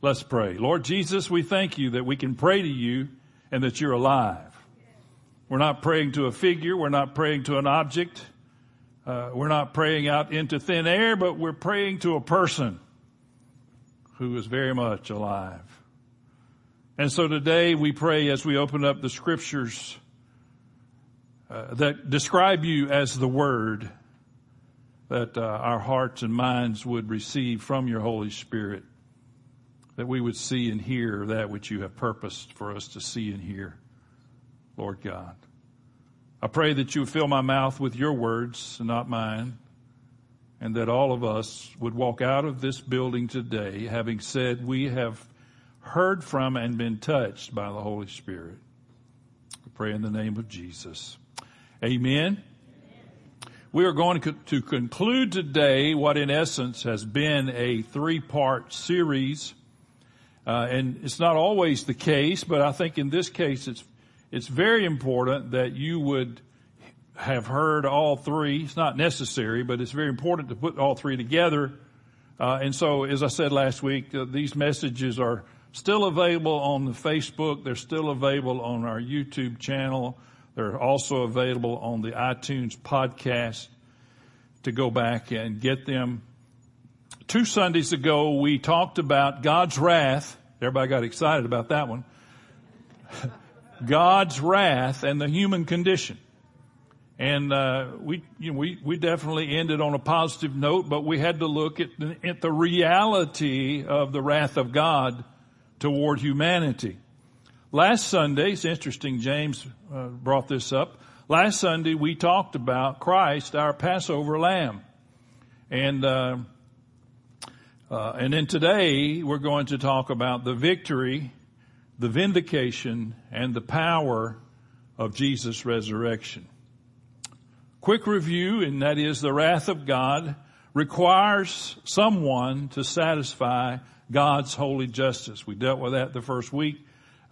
Let's pray. Lord Jesus, we thank you that we can pray to you and that you're alive. We're not praying to a figure. We're not praying to an object. Uh, we're not praying out into thin air, but we're praying to a person who is very much alive. And so today we pray as we open up the scriptures uh, that describe you as the Word, that uh, our hearts and minds would receive from your Holy Spirit that we would see and hear that which you have purposed for us to see and hear, Lord God. I pray that you would fill my mouth with your words and not mine, and that all of us would walk out of this building today having said we have heard from and been touched by the Holy Spirit. I pray in the name of Jesus. Amen. We are going to conclude today what in essence has been a three part series uh, and it's not always the case, but I think in this case it's it's very important that you would have heard all three. It's not necessary, but it's very important to put all three together. Uh, and so, as I said last week, uh, these messages are still available on the Facebook. They're still available on our YouTube channel. They're also available on the iTunes podcast to go back and get them. Two Sundays ago, we talked about God's wrath Everybody got excited about that one. God's wrath and the human condition. And uh, we, you know, we we definitely ended on a positive note, but we had to look at the, at the reality of the wrath of God toward humanity. Last Sunday, it's interesting. James uh, brought this up. Last Sunday, we talked about Christ, our Passover Lamb, and uh, uh, and then today we're going to talk about the victory, the vindication, and the power of Jesus' resurrection. Quick review, and that is the wrath of God requires someone to satisfy God's holy justice. We dealt with that the first week.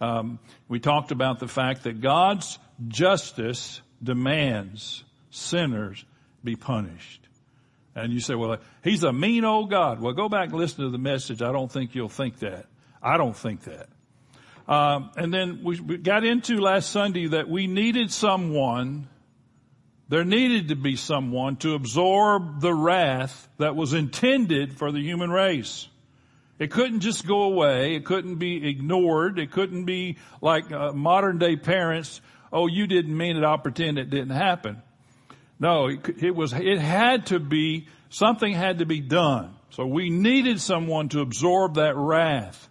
Um, we talked about the fact that God's justice demands sinners be punished. And you say, well, he's a mean old God. Well, go back and listen to the message. I don't think you'll think that. I don't think that. Um, and then we, we got into last Sunday that we needed someone, there needed to be someone to absorb the wrath that was intended for the human race. It couldn't just go away. It couldn't be ignored. It couldn't be like uh, modern day parents. Oh, you didn't mean it. I'll pretend it didn't happen. No, it, was, it had to be, something had to be done. So we needed someone to absorb that wrath.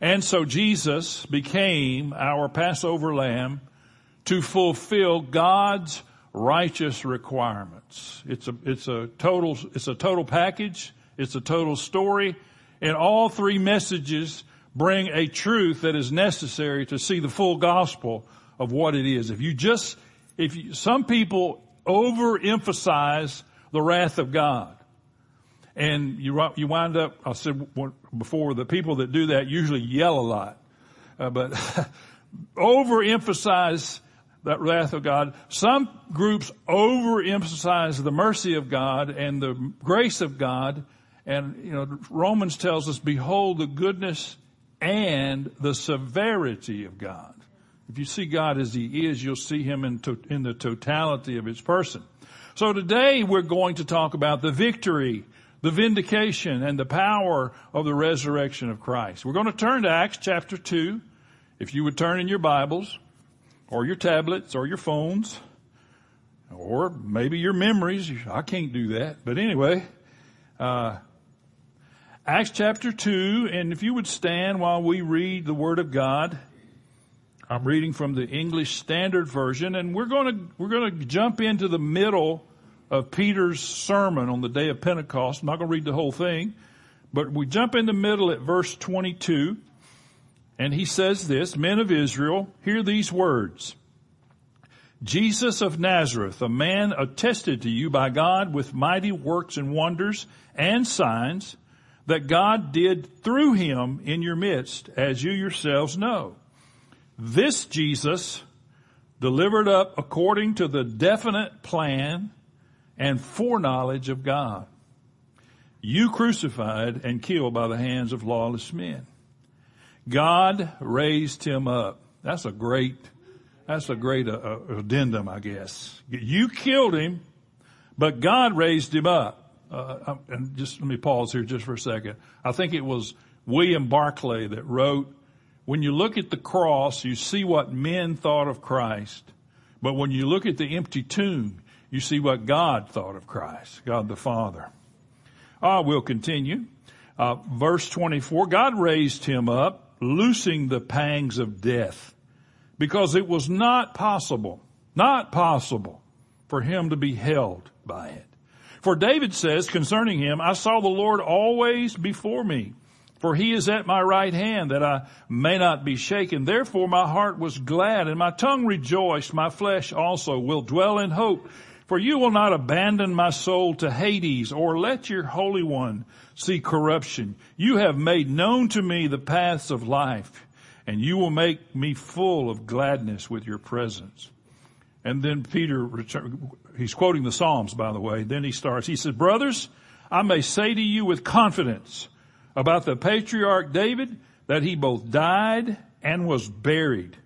And so Jesus became our Passover lamb to fulfill God's righteous requirements. It's a, it's a total, it's a total package. It's a total story. And all three messages bring a truth that is necessary to see the full gospel of what it is. If you just, if you, some people overemphasize the wrath of God. And you, you wind up, I said before, the people that do that usually yell a lot. Uh, but overemphasize that wrath of God. Some groups overemphasize the mercy of God and the grace of God. And, you know, Romans tells us, behold the goodness and the severity of God. If you see God as He is, you'll see Him in, to, in the totality of His person. So today we're going to talk about the victory, the vindication, and the power of the resurrection of Christ. We're going to turn to Acts chapter 2. If you would turn in your Bibles, or your tablets, or your phones, or maybe your memories. I can't do that. But anyway, uh, Acts chapter 2, and if you would stand while we read the Word of God, I'm reading from the English Standard Version, and we're going to we're going to jump into the middle of Peter's sermon on the day of Pentecost. I'm not going to read the whole thing, but we jump in the middle at verse 22, and he says this: "Men of Israel, hear these words." Jesus of Nazareth, a man attested to you by God with mighty works and wonders and signs that God did through him in your midst, as you yourselves know. This Jesus delivered up according to the definite plan and foreknowledge of God. you crucified and killed by the hands of lawless men. God raised him up. That's a great, that's a great uh, uh, addendum, I guess. You killed him, but God raised him up. Uh, um, and just let me pause here just for a second. I think it was William Barclay that wrote, when you look at the cross, you see what men thought of Christ. But when you look at the empty tomb, you see what God thought of Christ, God the Father. Ah, we'll continue. Uh, verse 24, God raised him up, loosing the pangs of death, because it was not possible, not possible for him to be held by it. For David says concerning him, I saw the Lord always before me, for he is at my right hand that I may not be shaken. Therefore my heart was glad and my tongue rejoiced. My flesh also will dwell in hope. For you will not abandon my soul to Hades or let your Holy One see corruption. You have made known to me the paths of life and you will make me full of gladness with your presence. And then Peter, he's quoting the Psalms, by the way. Then he starts, he says, brothers, I may say to you with confidence about the patriarch David that he both died and was buried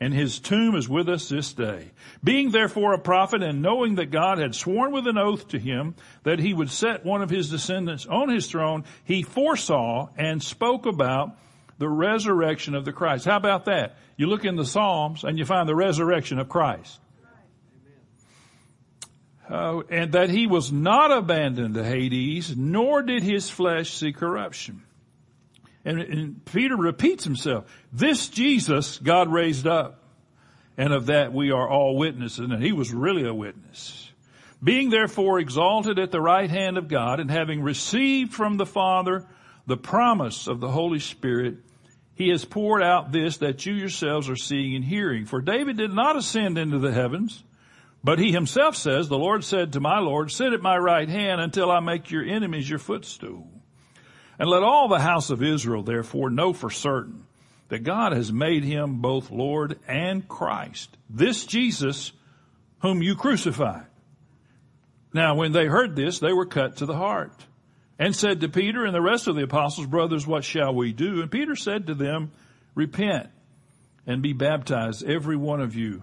and his tomb is with us this day. Being therefore a prophet and knowing that God had sworn with an oath to him that he would set one of his descendants on his throne, he foresaw and spoke about the resurrection of the Christ. How about that? You look in the Psalms and you find the resurrection of Christ. Uh, and that he was not abandoned to Hades, nor did his flesh see corruption. And, and Peter repeats himself. This Jesus God raised up. And of that we are all witnesses. And he was really a witness. Being therefore exalted at the right hand of God and having received from the Father the promise of the Holy Spirit, he has poured out this that you yourselves are seeing and hearing. For David did not ascend into the heavens, but he himself says, the Lord said to my Lord, sit at my right hand until I make your enemies your footstool. And let all the house of Israel therefore know for certain that God has made him both Lord and Christ. This Jesus whom you crucified. Now when they heard this, they were cut to the heart and said to Peter and the rest of the apostles, brothers, what shall we do? And Peter said to them, repent and be baptized, every one of you,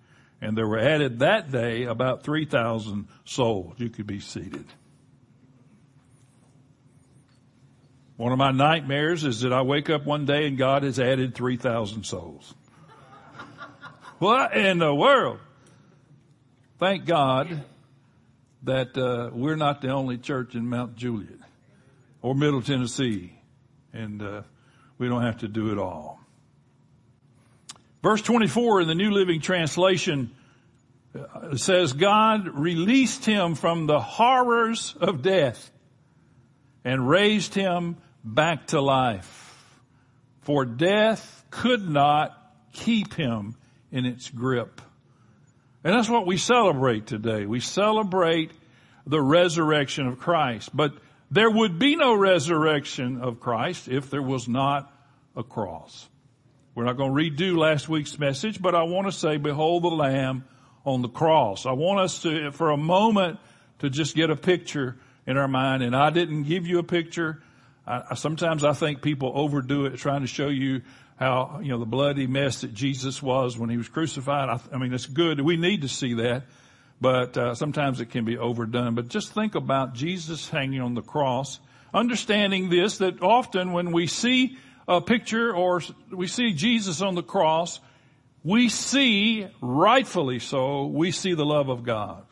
and there were added that day about 3,000 souls. You could be seated. One of my nightmares is that I wake up one day and God has added 3,000 souls. what in the world? Thank God that uh, we're not the only church in Mount Juliet or Middle Tennessee, and uh, we don't have to do it all. Verse 24 in the New Living Translation uh, says, God released him from the horrors of death and raised him back to life. For death could not keep him in its grip. And that's what we celebrate today. We celebrate the resurrection of Christ. But there would be no resurrection of Christ if there was not a cross. We're not going to redo last week's message, but I want to say, behold the Lamb on the cross. I want us to, for a moment, to just get a picture in our mind. And I didn't give you a picture I, sometimes I think people overdo it trying to show you how, you know, the bloody mess that Jesus was when he was crucified. I, I mean, it's good. We need to see that, but uh, sometimes it can be overdone. But just think about Jesus hanging on the cross, understanding this, that often when we see a picture or we see Jesus on the cross, we see, rightfully so, we see the love of God.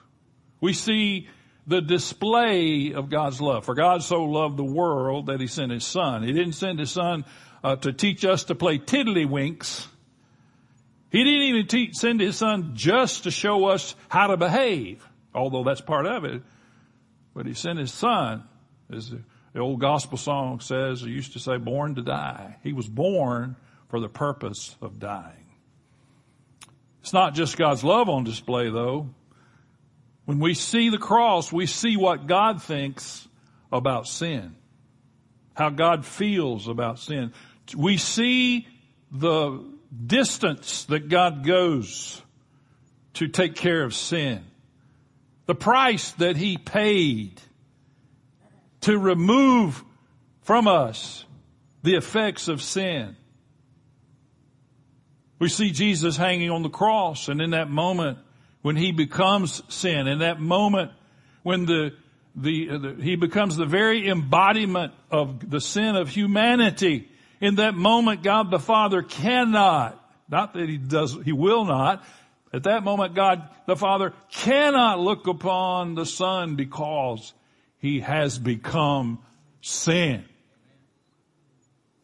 We see the display of God's love. For God so loved the world that he sent his son. He didn't send his son uh, to teach us to play tiddlywinks. He didn't even teach, send his son just to show us how to behave, although that's part of it. But he sent his son as the old gospel song says, it used to say, born to die. He was born for the purpose of dying. It's not just God's love on display though. When we see the cross, we see what God thinks about sin. How God feels about sin. We see the distance that God goes to take care of sin. The price that He paid to remove from us the effects of sin. We see Jesus hanging on the cross and in that moment when he becomes sin, in that moment when the, the, uh, the, he becomes the very embodiment of the sin of humanity, in that moment God the Father cannot, not that he does, he will not, at that moment God the Father cannot look upon the Son because he has become sin.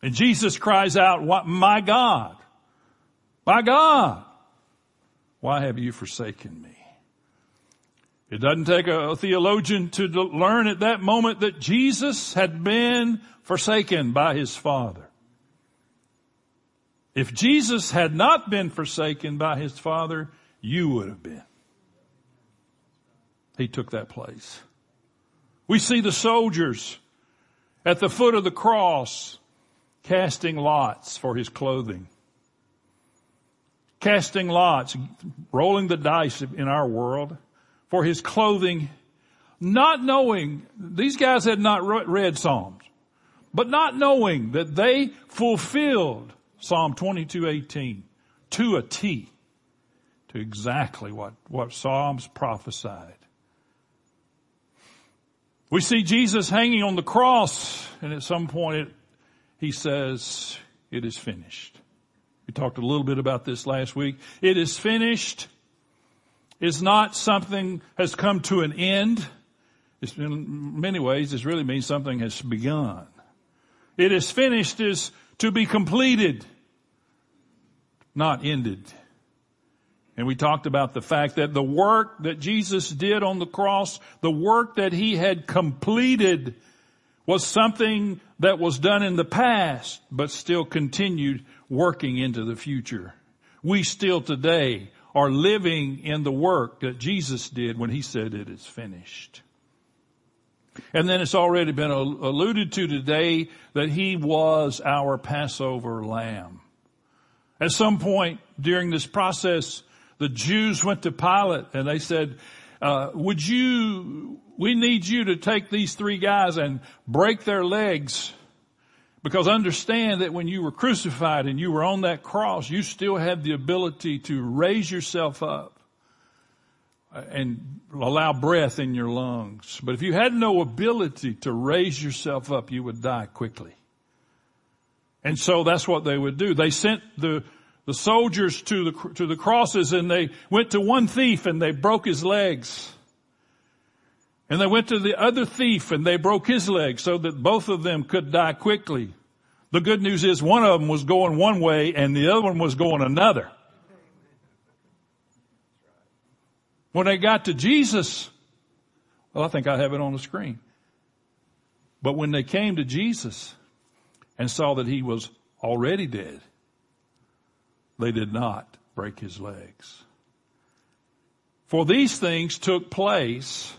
And Jesus cries out, what, my God, my God, why have you forsaken me? It doesn't take a theologian to learn at that moment that Jesus had been forsaken by his Father. If Jesus had not been forsaken by his Father, you would have been. He took that place. We see the soldiers at the foot of the cross casting lots for his clothing. Casting lots, rolling the dice in our world for his clothing, not knowing, these guys had not read Psalms, but not knowing that they fulfilled Psalm 22:18 to a T, to exactly what, what Psalms prophesied. We see Jesus hanging on the cross and at some point it, he says, it is finished. We talked a little bit about this last week. It is finished is not something has come to an end. It's in many ways, this really means something has begun. It is finished is to be completed, not ended. And we talked about the fact that the work that Jesus did on the cross, the work that he had completed was something that was done in the past, but still continued working into the future. We still today are living in the work that Jesus did when he said it is finished. And then it's already been alluded to today that he was our Passover lamb. At some point during this process, the Jews went to Pilate and they said, uh, would you, we need you to take these three guys and break their legs because understand that when you were crucified and you were on that cross, you still had the ability to raise yourself up and allow breath in your lungs. But if you had no ability to raise yourself up, you would die quickly. And so that's what they would do. They sent the the soldiers to the, to the crosses and they went to one thief and they broke his legs. And they went to the other thief and they broke his legs so that both of them could die quickly. The good news is one of them was going one way and the other one was going another. When they got to Jesus, well, I think I have it on the screen. But when they came to Jesus and saw that he was already dead, they did not break his legs. For these things took place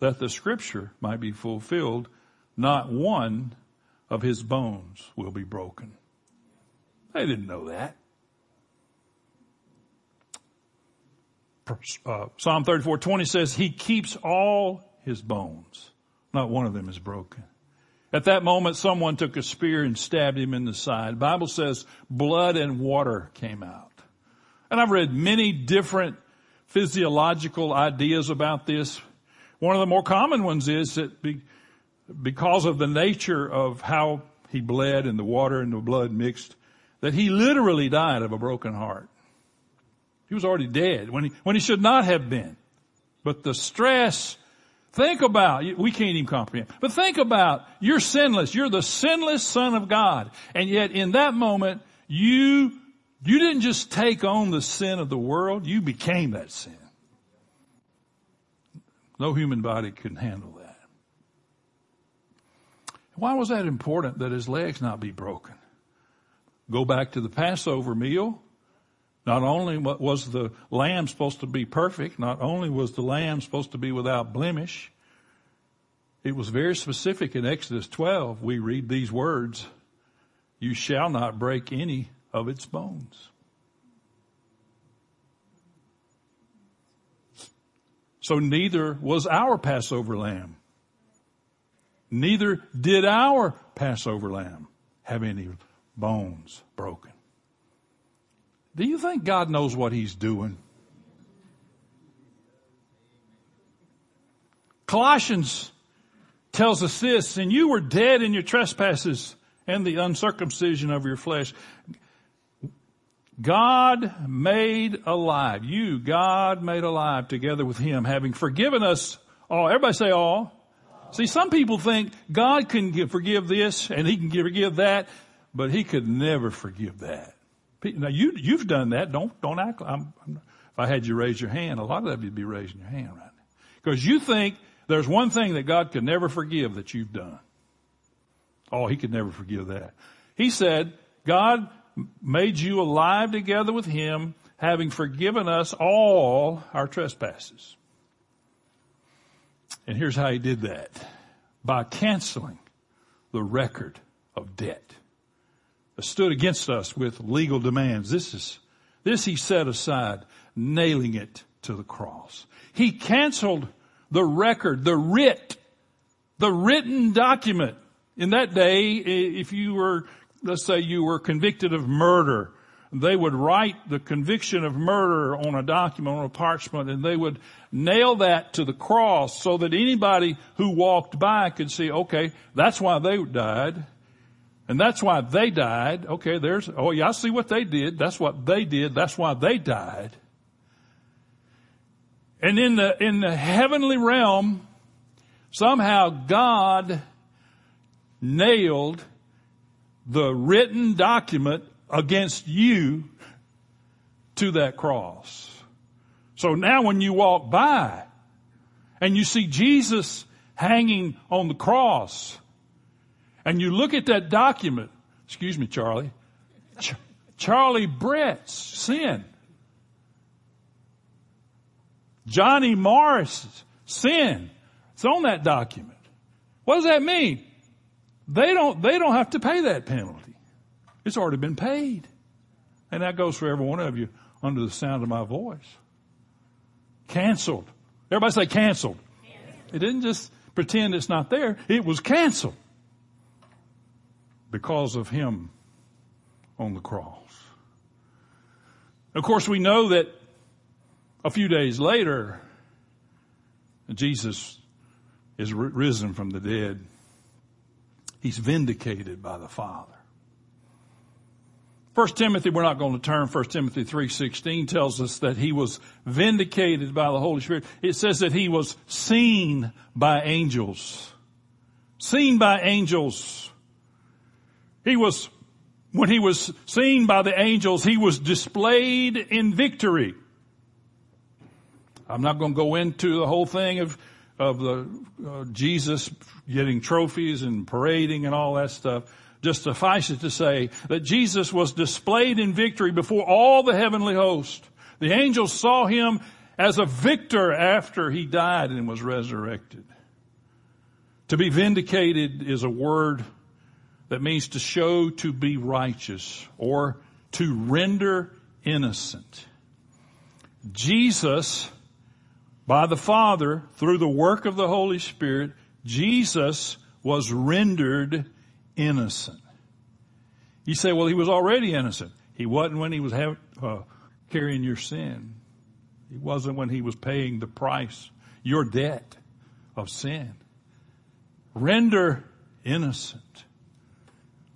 that the scripture might be fulfilled, not one of his bones will be broken. They didn't know that. Uh, Psalm 34, 20 says, He keeps all his bones. Not one of them is broken. At that moment, someone took a spear and stabbed him in the side. Bible says blood and water came out. And I've read many different physiological ideas about this. One of the more common ones is that be, because of the nature of how he bled and the water and the blood mixed, that he literally died of a broken heart. He was already dead when he, when he should not have been. But the stress Think about, we can't even comprehend, but think about, you're sinless. You're the sinless son of God. And yet in that moment, you, you didn't just take on the sin of the world, you became that sin. No human body can handle that. Why was that important that his legs not be broken? Go back to the Passover meal. Not only was the lamb supposed to be perfect, not only was the lamb supposed to be without blemish, it was very specific in Exodus 12. We read these words, you shall not break any of its bones. So neither was our Passover lamb. Neither did our Passover lamb have any bones broken. Do you think God knows what he's doing? Colossians tells us this, and you were dead in your trespasses and the uncircumcision of your flesh. God made alive. You, God made alive together with Him, having forgiven us all. Everybody say all. See, some people think God can forgive this and He can forgive that, but He could never forgive that. Now you, you've done that. Don't, don't act. I'm, I'm, if I had you raise your hand, a lot of you'd be raising your hand right now. Because you think there's one thing that God could never forgive that you've done. Oh, He could never forgive that. He said, God made you alive together with Him, having forgiven us all our trespasses. And here's how He did that. By canceling the record of debt stood against us with legal demands. This is, this He set aside, nailing it to the cross. He canceled the record, the writ, the written document in that day, if you were, let's say you were convicted of murder, they would write the conviction of murder on a document, on a parchment, and they would nail that to the cross so that anybody who walked by could see, okay, that's why they died. And that's why they died. Okay, there's, oh yeah, I see what they did. That's what they did. That's why they died. And in the, in the heavenly realm, somehow God nailed the written document against you to that cross. So now when you walk by and you see Jesus hanging on the cross and you look at that document, excuse me, Charlie, Ch- Charlie Brett's sin, Johnny Morris' sin, it's on that document. What does that mean? They don't, they don't have to pay that penalty. It's already been paid. And that goes for every one of you under the sound of my voice. Canceled. Everybody say canceled. It didn't just pretend it's not there. It was canceled because of him on the cross. Of course, we know that a few days later, Jesus is risen from the dead. He's vindicated by the Father. First Timothy, we're not going to turn. First Timothy 3.16 tells us that he was vindicated by the Holy Spirit. It says that he was seen by angels. Seen by angels. He was, when he was seen by the angels, he was displayed in victory. I'm not going to go into the whole thing of of the uh, Jesus getting trophies and parading and all that stuff. Just suffice it to say that Jesus was displayed in victory before all the heavenly host. The angels saw him as a victor after he died and was resurrected. To be vindicated is a word that means to show to be righteous or to render innocent. Jesus by the Father through the work of the Holy Spirit, Jesus was rendered innocent. You say, well, he was already innocent. He wasn't when he was uh, carrying your sin. He wasn't when he was paying the price, your debt of sin. Render innocent.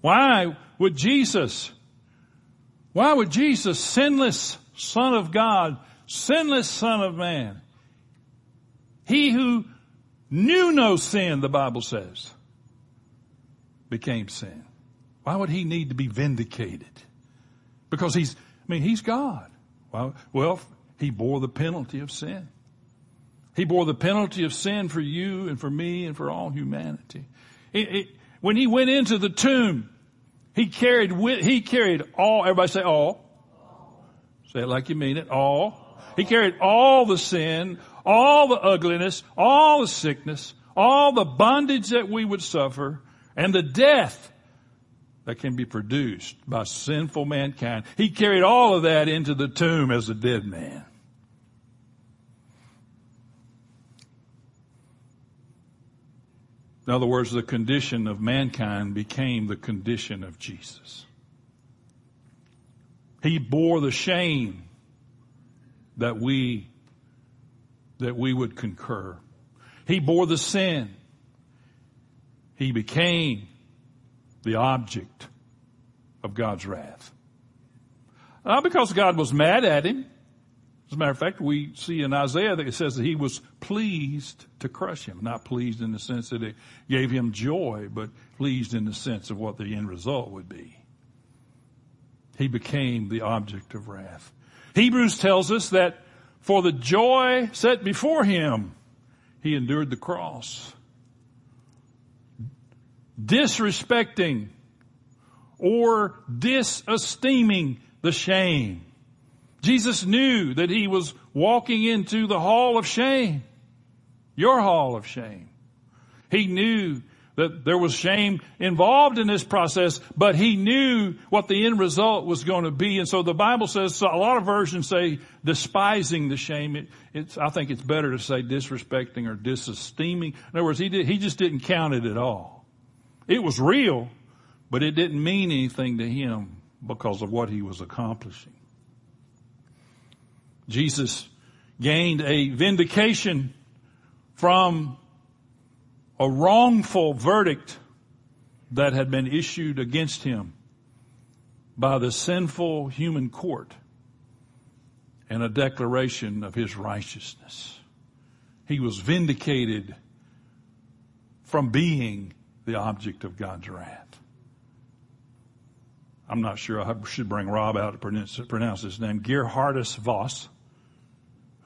Why would Jesus, why would Jesus, sinless Son of God, sinless Son of Man, he who knew no sin, the Bible says, became sin. Why would he need to be vindicated? Because he's, I mean, he's God. Well, he bore the penalty of sin. He bore the penalty of sin for you and for me and for all humanity. It, it, when he went into the tomb, he carried with, he carried all, everybody say all. Say it like you mean it, all. He carried all the sin, all the ugliness, all the sickness, all the bondage that we would suffer, and the death that can be produced by sinful mankind. He carried all of that into the tomb as a dead man. In other words, the condition of mankind became the condition of Jesus. He bore the shame that we, that we would concur. He bore the sin. He became the object of God's wrath. Not because God was mad at him. As a matter of fact, we see in Isaiah that it says that he was pleased to crush him. Not pleased in the sense that it gave him joy, but pleased in the sense of what the end result would be. He became the object of wrath. Hebrews tells us that for the joy set before him, he endured the cross. Disrespecting or disesteeming the shame Jesus knew that he was walking into the hall of shame. Your hall of shame. He knew that there was shame involved in this process, but he knew what the end result was going to be. And so the Bible says, so a lot of versions say despising the shame. It, it's, I think it's better to say disrespecting or disesteeming. In other words, he did, he just didn't count it at all. It was real, but it didn't mean anything to him because of what he was accomplishing. Jesus gained a vindication from a wrongful verdict that had been issued against him by the sinful human court and a declaration of his righteousness. He was vindicated from being the object of God's wrath. I'm not sure I should bring Rob out to pronounce, pronounce his name. Gerhardus Vos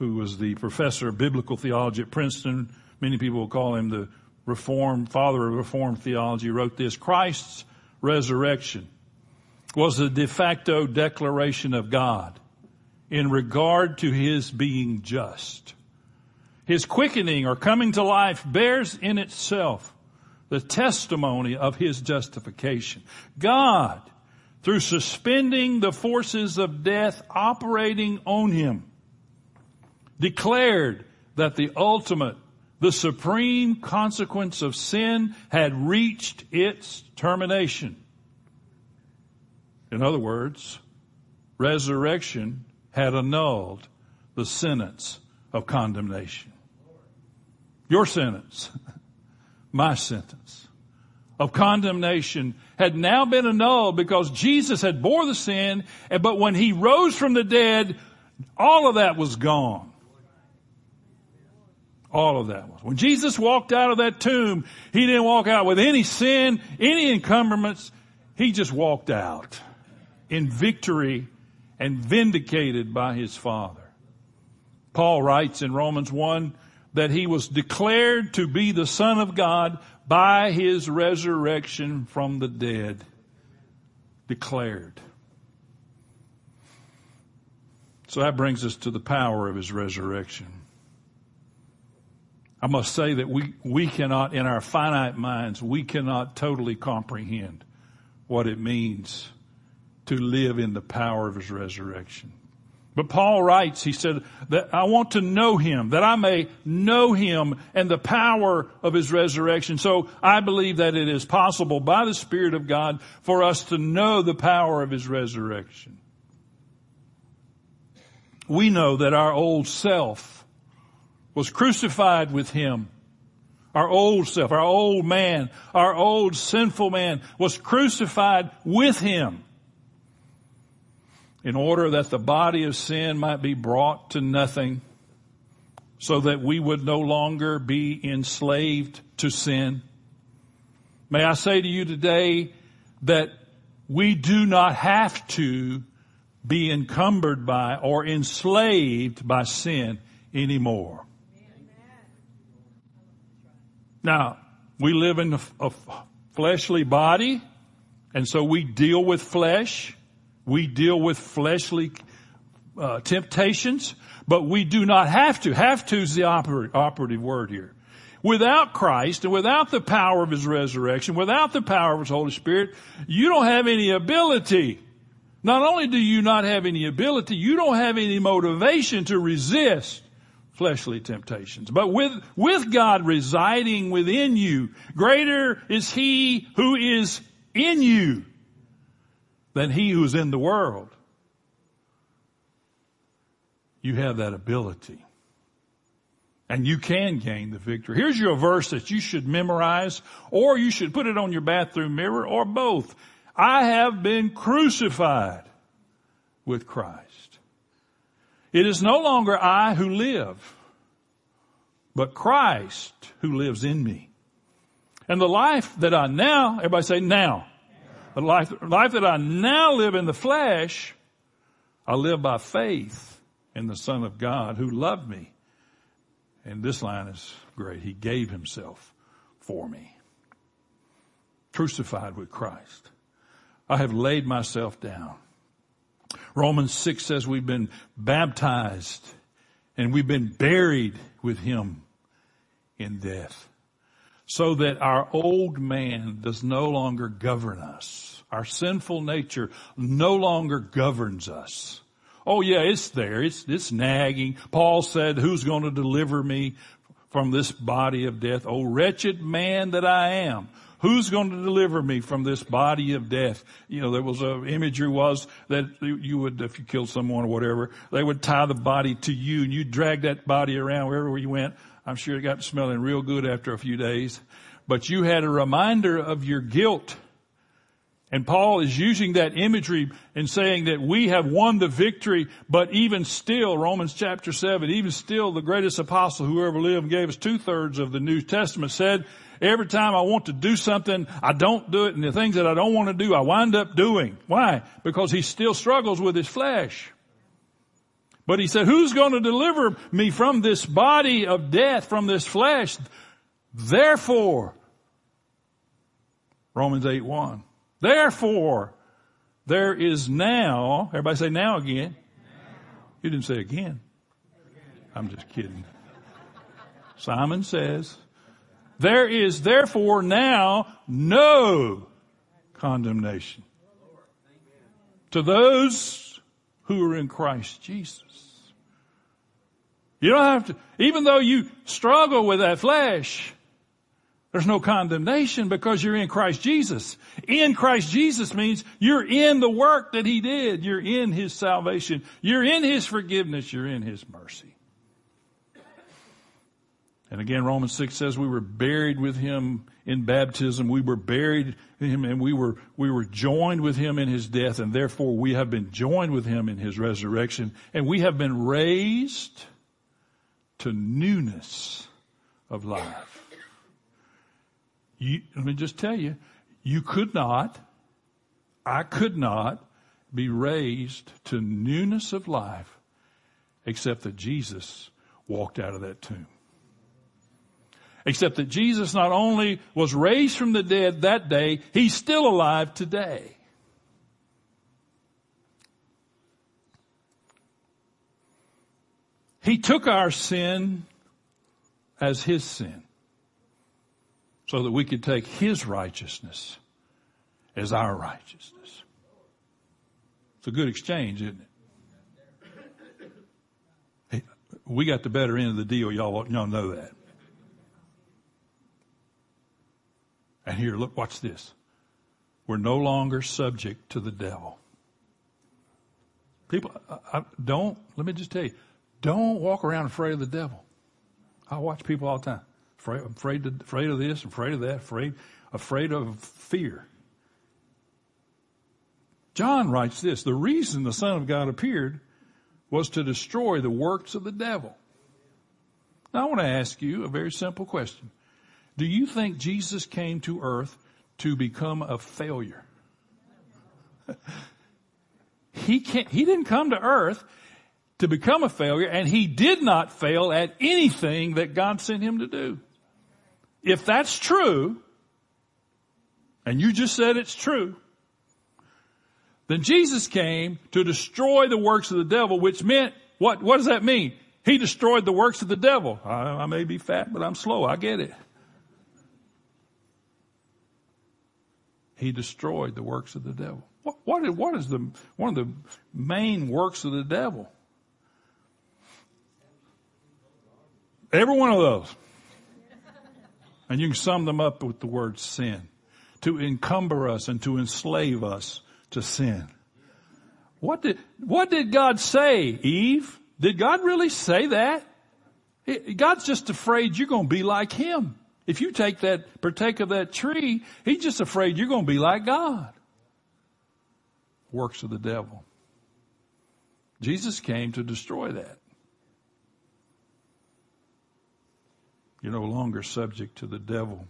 who was the professor of biblical theology at Princeton. Many people will call him the Reform, father of Reformed theology, wrote this. Christ's resurrection was a de facto declaration of God in regard to his being just. His quickening or coming to life bears in itself the testimony of his justification. God, through suspending the forces of death operating on him, declared that the ultimate, the supreme consequence of sin had reached its termination. In other words, resurrection had annulled the sentence of condemnation. Your sentence, my sentence of condemnation had now been annulled because Jesus had bore the sin, but when he rose from the dead, all of that was gone. All of that was. When Jesus walked out of that tomb, he didn't walk out with any sin, any encumbrance. He just walked out in victory and vindicated by his Father. Paul writes in Romans 1 that he was declared to be the Son of God by his resurrection from the dead. Declared. So that brings us to the power of his resurrection. I must say that we, we cannot, in our finite minds, we cannot totally comprehend what it means to live in the power of his resurrection. But Paul writes, he said, that I want to know him, that I may know him and the power of his resurrection. So I believe that it is possible by the Spirit of God for us to know the power of his resurrection. We know that our old self was crucified with him. Our old self, our old man, our old sinful man was crucified with him in order that the body of sin might be brought to nothing so that we would no longer be enslaved to sin. May I say to you today that we do not have to be encumbered by or enslaved by sin anymore. Now, we live in a, fleshly body, and so we deal with flesh. We deal with fleshly uh, temptations, but we do not have to. Have to is the oper- operative word here. Without Christ and without the power of His resurrection, without the power of His Holy Spirit, you don't have any ability. Not only do you not have any ability, you don't have any motivation to resist fleshly temptations. But with, with God residing within you, greater is He who is in you than He who is in the world. You have that ability. And you can gain the victory. Here's your verse that you should memorize, or you should put it on your bathroom mirror, or both. I have been crucified with Christ. It is no longer I who live, but Christ who lives in me. And the life that I now, everybody say now, the life, life that I now live in the flesh, I live by faith in the Son of God who loved me. And this line is great. He gave himself for me. Crucified with Christ. I have laid myself down. Romans 6 says we've been baptized and we've been buried with him in death so that our old man does no longer govern us. Our sinful nature no longer governs us. Oh yeah, it's there. It's, it's nagging. Paul said, who's going to deliver me from this body of death? Oh wretched man that I am. Who's going to deliver me from this body of death? You know, there was a imagery was that you would, if you killed someone or whatever, they would tie the body to you and you drag that body around wherever you went. I'm sure it got smelling real good after a few days, but you had a reminder of your guilt. And Paul is using that imagery and saying that we have won the victory, but even still, Romans chapter 7, even still the greatest apostle who ever lived and gave us two thirds of the New Testament said Every time I want to do something, I don't do it, and the things that I don't want to do, I wind up doing. Why? Because he still struggles with his flesh. But he said, who's going to deliver me from this body of death, from this flesh? Therefore, Romans 8 1. Therefore, there is now, everybody say now again. You didn't say again. I'm just kidding. Simon says, there is therefore now no condemnation to those who are in Christ Jesus. You don't have to, even though you struggle with that flesh, there's no condemnation because you're in Christ Jesus. In Christ Jesus means you're in the work that He did. You're in His salvation. You're in His forgiveness. You're in His mercy. And again, Romans 6 says we were buried with him in baptism. We were buried in him and we were, we were joined with him in his death and therefore we have been joined with him in his resurrection and we have been raised to newness of life. You, let me just tell you, you could not, I could not be raised to newness of life except that Jesus walked out of that tomb. Except that Jesus not only was raised from the dead that day, He's still alive today. He took our sin as His sin so that we could take His righteousness as our righteousness. It's a good exchange, isn't it? Hey, we got the better end of the deal. Y'all, y'all know that. And here, look, watch this. We're no longer subject to the devil. People, I, I, don't, let me just tell you, don't walk around afraid of the devil. I watch people all the time. Afraid, afraid, to, afraid of this, afraid of that, afraid, afraid of fear. John writes this, the reason the Son of God appeared was to destroy the works of the devil. Now I want to ask you a very simple question. Do you think Jesus came to earth to become a failure? he can't, he didn't come to earth to become a failure and he did not fail at anything that God sent him to do. If that's true, and you just said it's true, then Jesus came to destroy the works of the devil, which meant, what, what does that mean? He destroyed the works of the devil. I, I may be fat, but I'm slow. I get it. He destroyed the works of the devil. What, what, what is the, one of the main works of the devil? Every one of those. And you can sum them up with the word sin. To encumber us and to enslave us to sin. What did, what did God say, Eve? Did God really say that? God's just afraid you're going to be like Him. If you take that, partake of that tree, He's just afraid you're going to be like God. Works of the devil. Jesus came to destroy that. You're no longer subject to the devil.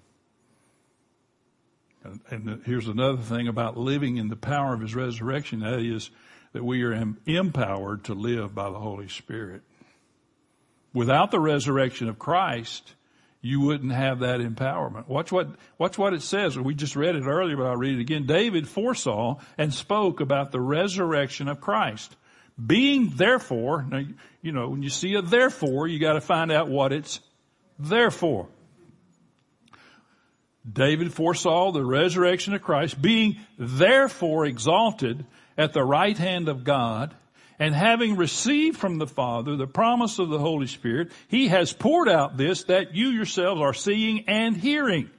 And, and here's another thing about living in the power of his resurrection. That is that we are empowered to live by the Holy Spirit. Without the resurrection of Christ, you wouldn't have that empowerment. Watch what, watch what it says. We just read it earlier, but I'll read it again. David foresaw and spoke about the resurrection of Christ. Being therefore, now, you know, when you see a therefore, you gotta find out what it's therefore. David foresaw the resurrection of Christ, being therefore exalted at the right hand of God, and having received from the Father the promise of the Holy Spirit, He has poured out this that you yourselves are seeing and hearing.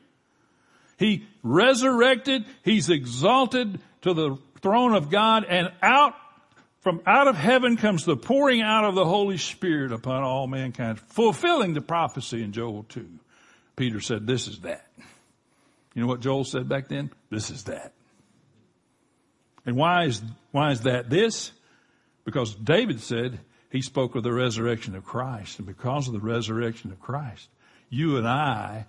He resurrected, He's exalted to the throne of God, and out from out of heaven comes the pouring out of the Holy Spirit upon all mankind, fulfilling the prophecy in Joel 2. Peter said, this is that. You know what Joel said back then? This is that. And why is, why is that this? Because David said he spoke of the resurrection of Christ. And because of the resurrection of Christ, you and I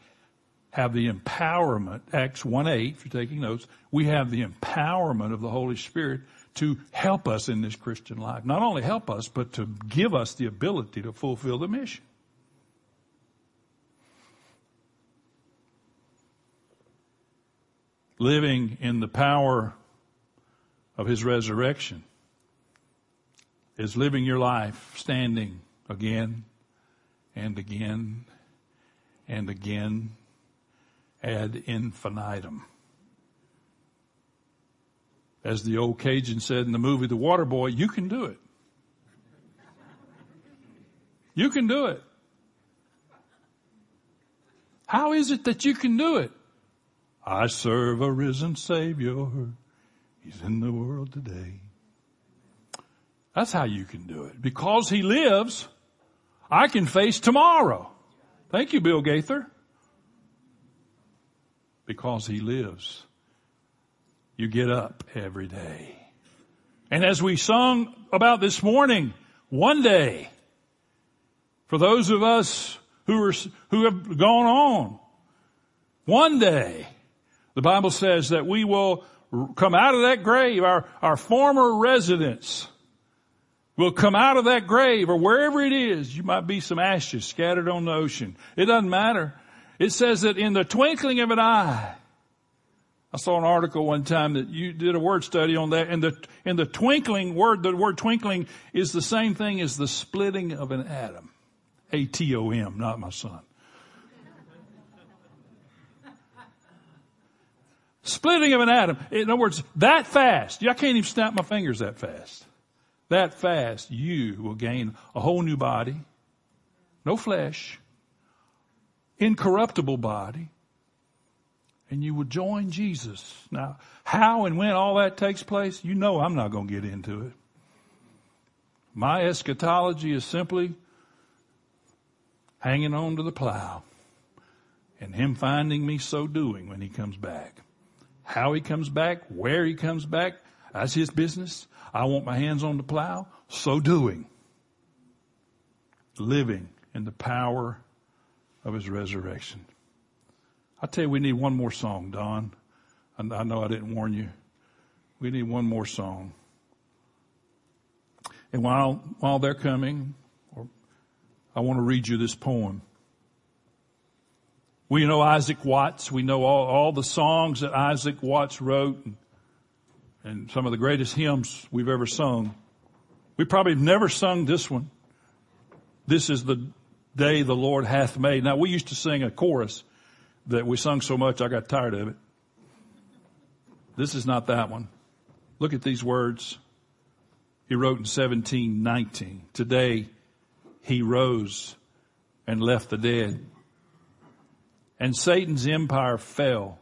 have the empowerment, Acts 1 8, if you're taking notes, we have the empowerment of the Holy Spirit to help us in this Christian life. Not only help us, but to give us the ability to fulfill the mission. Living in the power of His resurrection is living your life standing again and again and again ad infinitum. As the old Cajun said in the movie The Water Boy, you can do it. You can do it. How is it that you can do it? I serve a risen Savior. He's in the world today. That's how you can do it. Because He lives, I can face tomorrow. Thank you, Bill Gaither. Because He lives, you get up every day. And as we sung about this morning, one day, for those of us who are, who have gone on, one day, the Bible says that we will come out of that grave, our, our former residence will come out of that grave or wherever it is. You might be some ashes scattered on the ocean. It doesn't matter. It says that in the twinkling of an eye, I saw an article one time that you did a word study on that. And the, in the twinkling word, the word twinkling is the same thing as the splitting of an atom. A-T-O-M, not my son. splitting of an atom. In other words, that fast. I can't even snap my fingers that fast. That fast, you will gain a whole new body. No flesh. Incorruptible body and you will join Jesus. Now, how and when all that takes place, you know I'm not going to get into it. My eschatology is simply hanging on to the plow and him finding me so doing when he comes back. How he comes back, where he comes back, that's his business. I want my hands on the plow, so doing. Living in the power of his resurrection. I tell you, we need one more song, Don. I know I didn't warn you. We need one more song. And while, while they're coming, I want to read you this poem. We know Isaac Watts. We know all, all the songs that Isaac Watts wrote and, and some of the greatest hymns we've ever sung. We probably have never sung this one. This is the day the Lord hath made. Now we used to sing a chorus that we sung so much I got tired of it. This is not that one. Look at these words. He wrote in 1719, today he rose and left the dead and Satan's empire fell.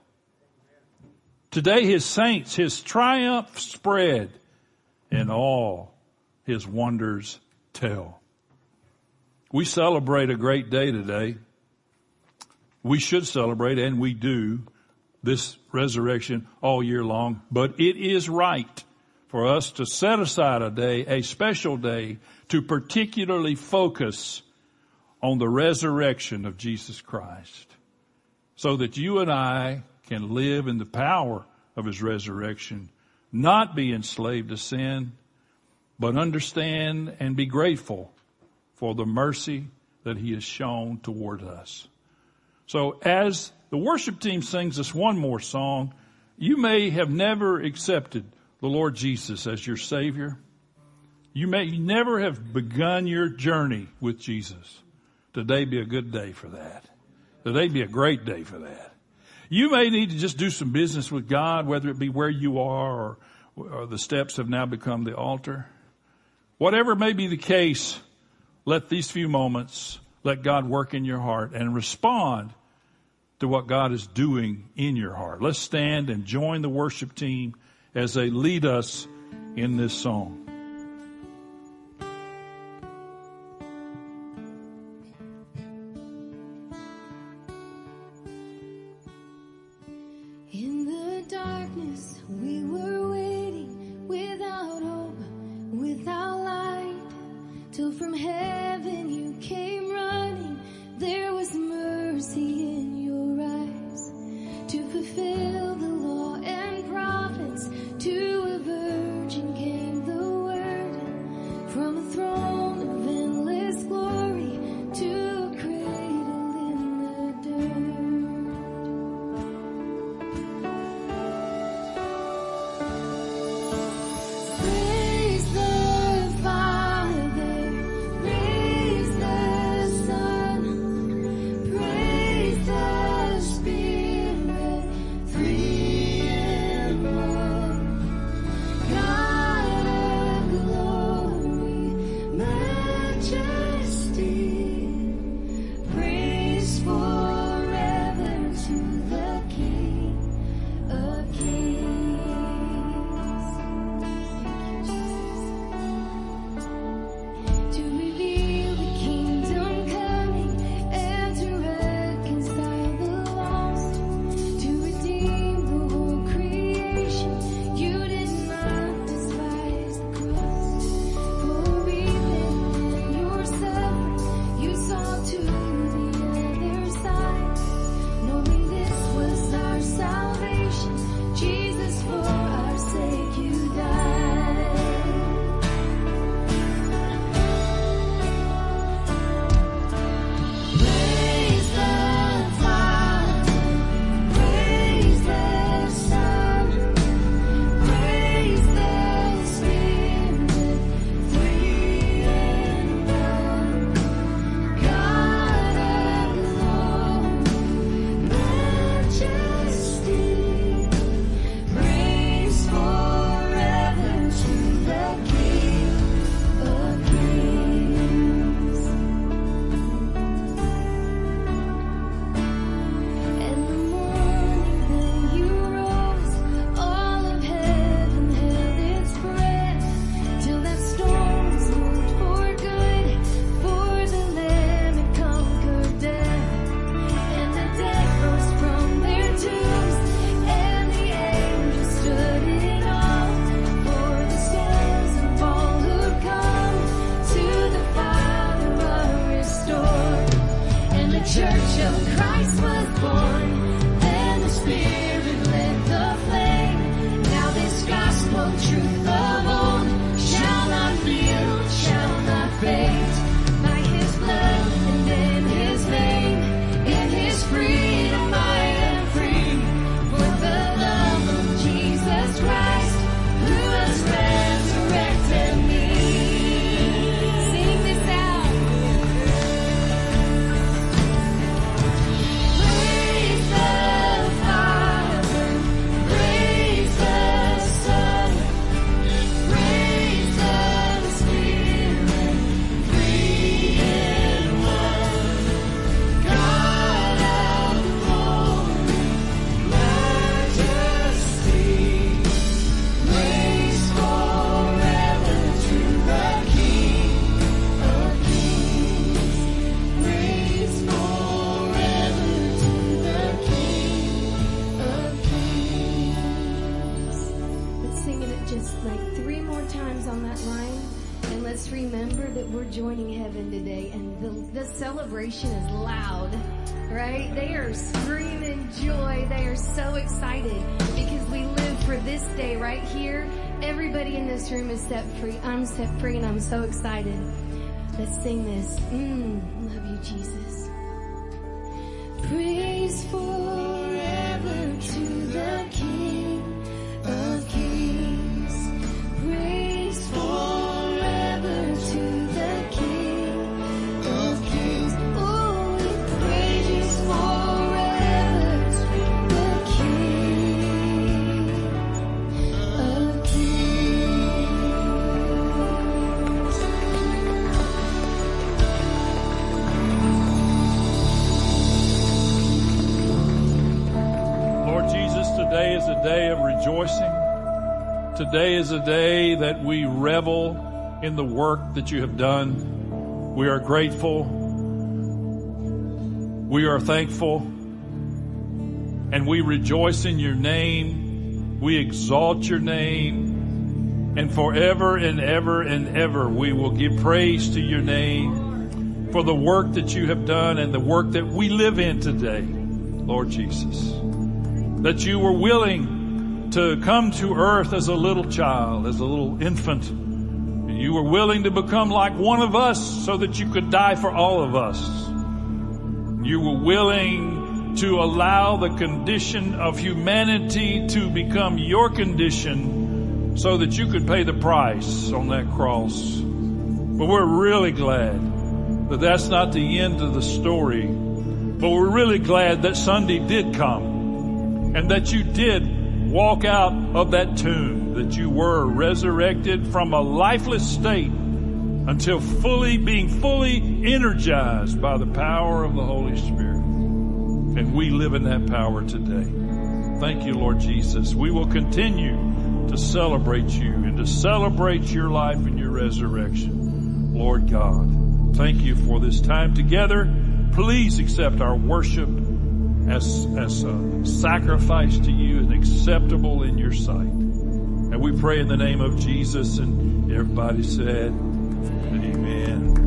Today his saints, his triumph spread and all his wonders tell. We celebrate a great day today. We should celebrate and we do this resurrection all year long, but it is right for us to set aside a day, a special day, to particularly focus on the resurrection of Jesus Christ so that you and I can live in the power of his resurrection, not be enslaved to sin, but understand and be grateful for the mercy that he has shown toward us. So as the worship team sings us one more song, you may have never accepted the Lord Jesus as your Savior. You may never have begun your journey with Jesus. Today be a good day for that. Today be a great day for that. You may need to just do some business with God, whether it be where you are or, or the steps have now become the altar. Whatever may be the case, let these few moments let God work in your heart and respond to what God is doing in your heart. Let's stand and join the worship team as they lead us in this song. Excited. Let's sing this. Mm, Today is a day that we revel in the work that you have done. We are grateful. We are thankful. And we rejoice in your name. We exalt your name. And forever and ever and ever we will give praise to your name for the work that you have done and the work that we live in today, Lord Jesus that you were willing to come to earth as a little child, as a little infant. You were willing to become like one of us so that you could die for all of us. You were willing to allow the condition of humanity to become your condition so that you could pay the price on that cross. But we're really glad that that's not the end of the story. But we're really glad that Sunday did come and that you did walk out of that tomb, that you were resurrected from a lifeless state until fully being fully energized by the power of the Holy Spirit. And we live in that power today. Thank you, Lord Jesus. We will continue to celebrate you and to celebrate your life and your resurrection. Lord God, thank you for this time together. Please accept our worship as, as a sacrifice to you and acceptable in your sight. And we pray in the name of Jesus and everybody said, Amen.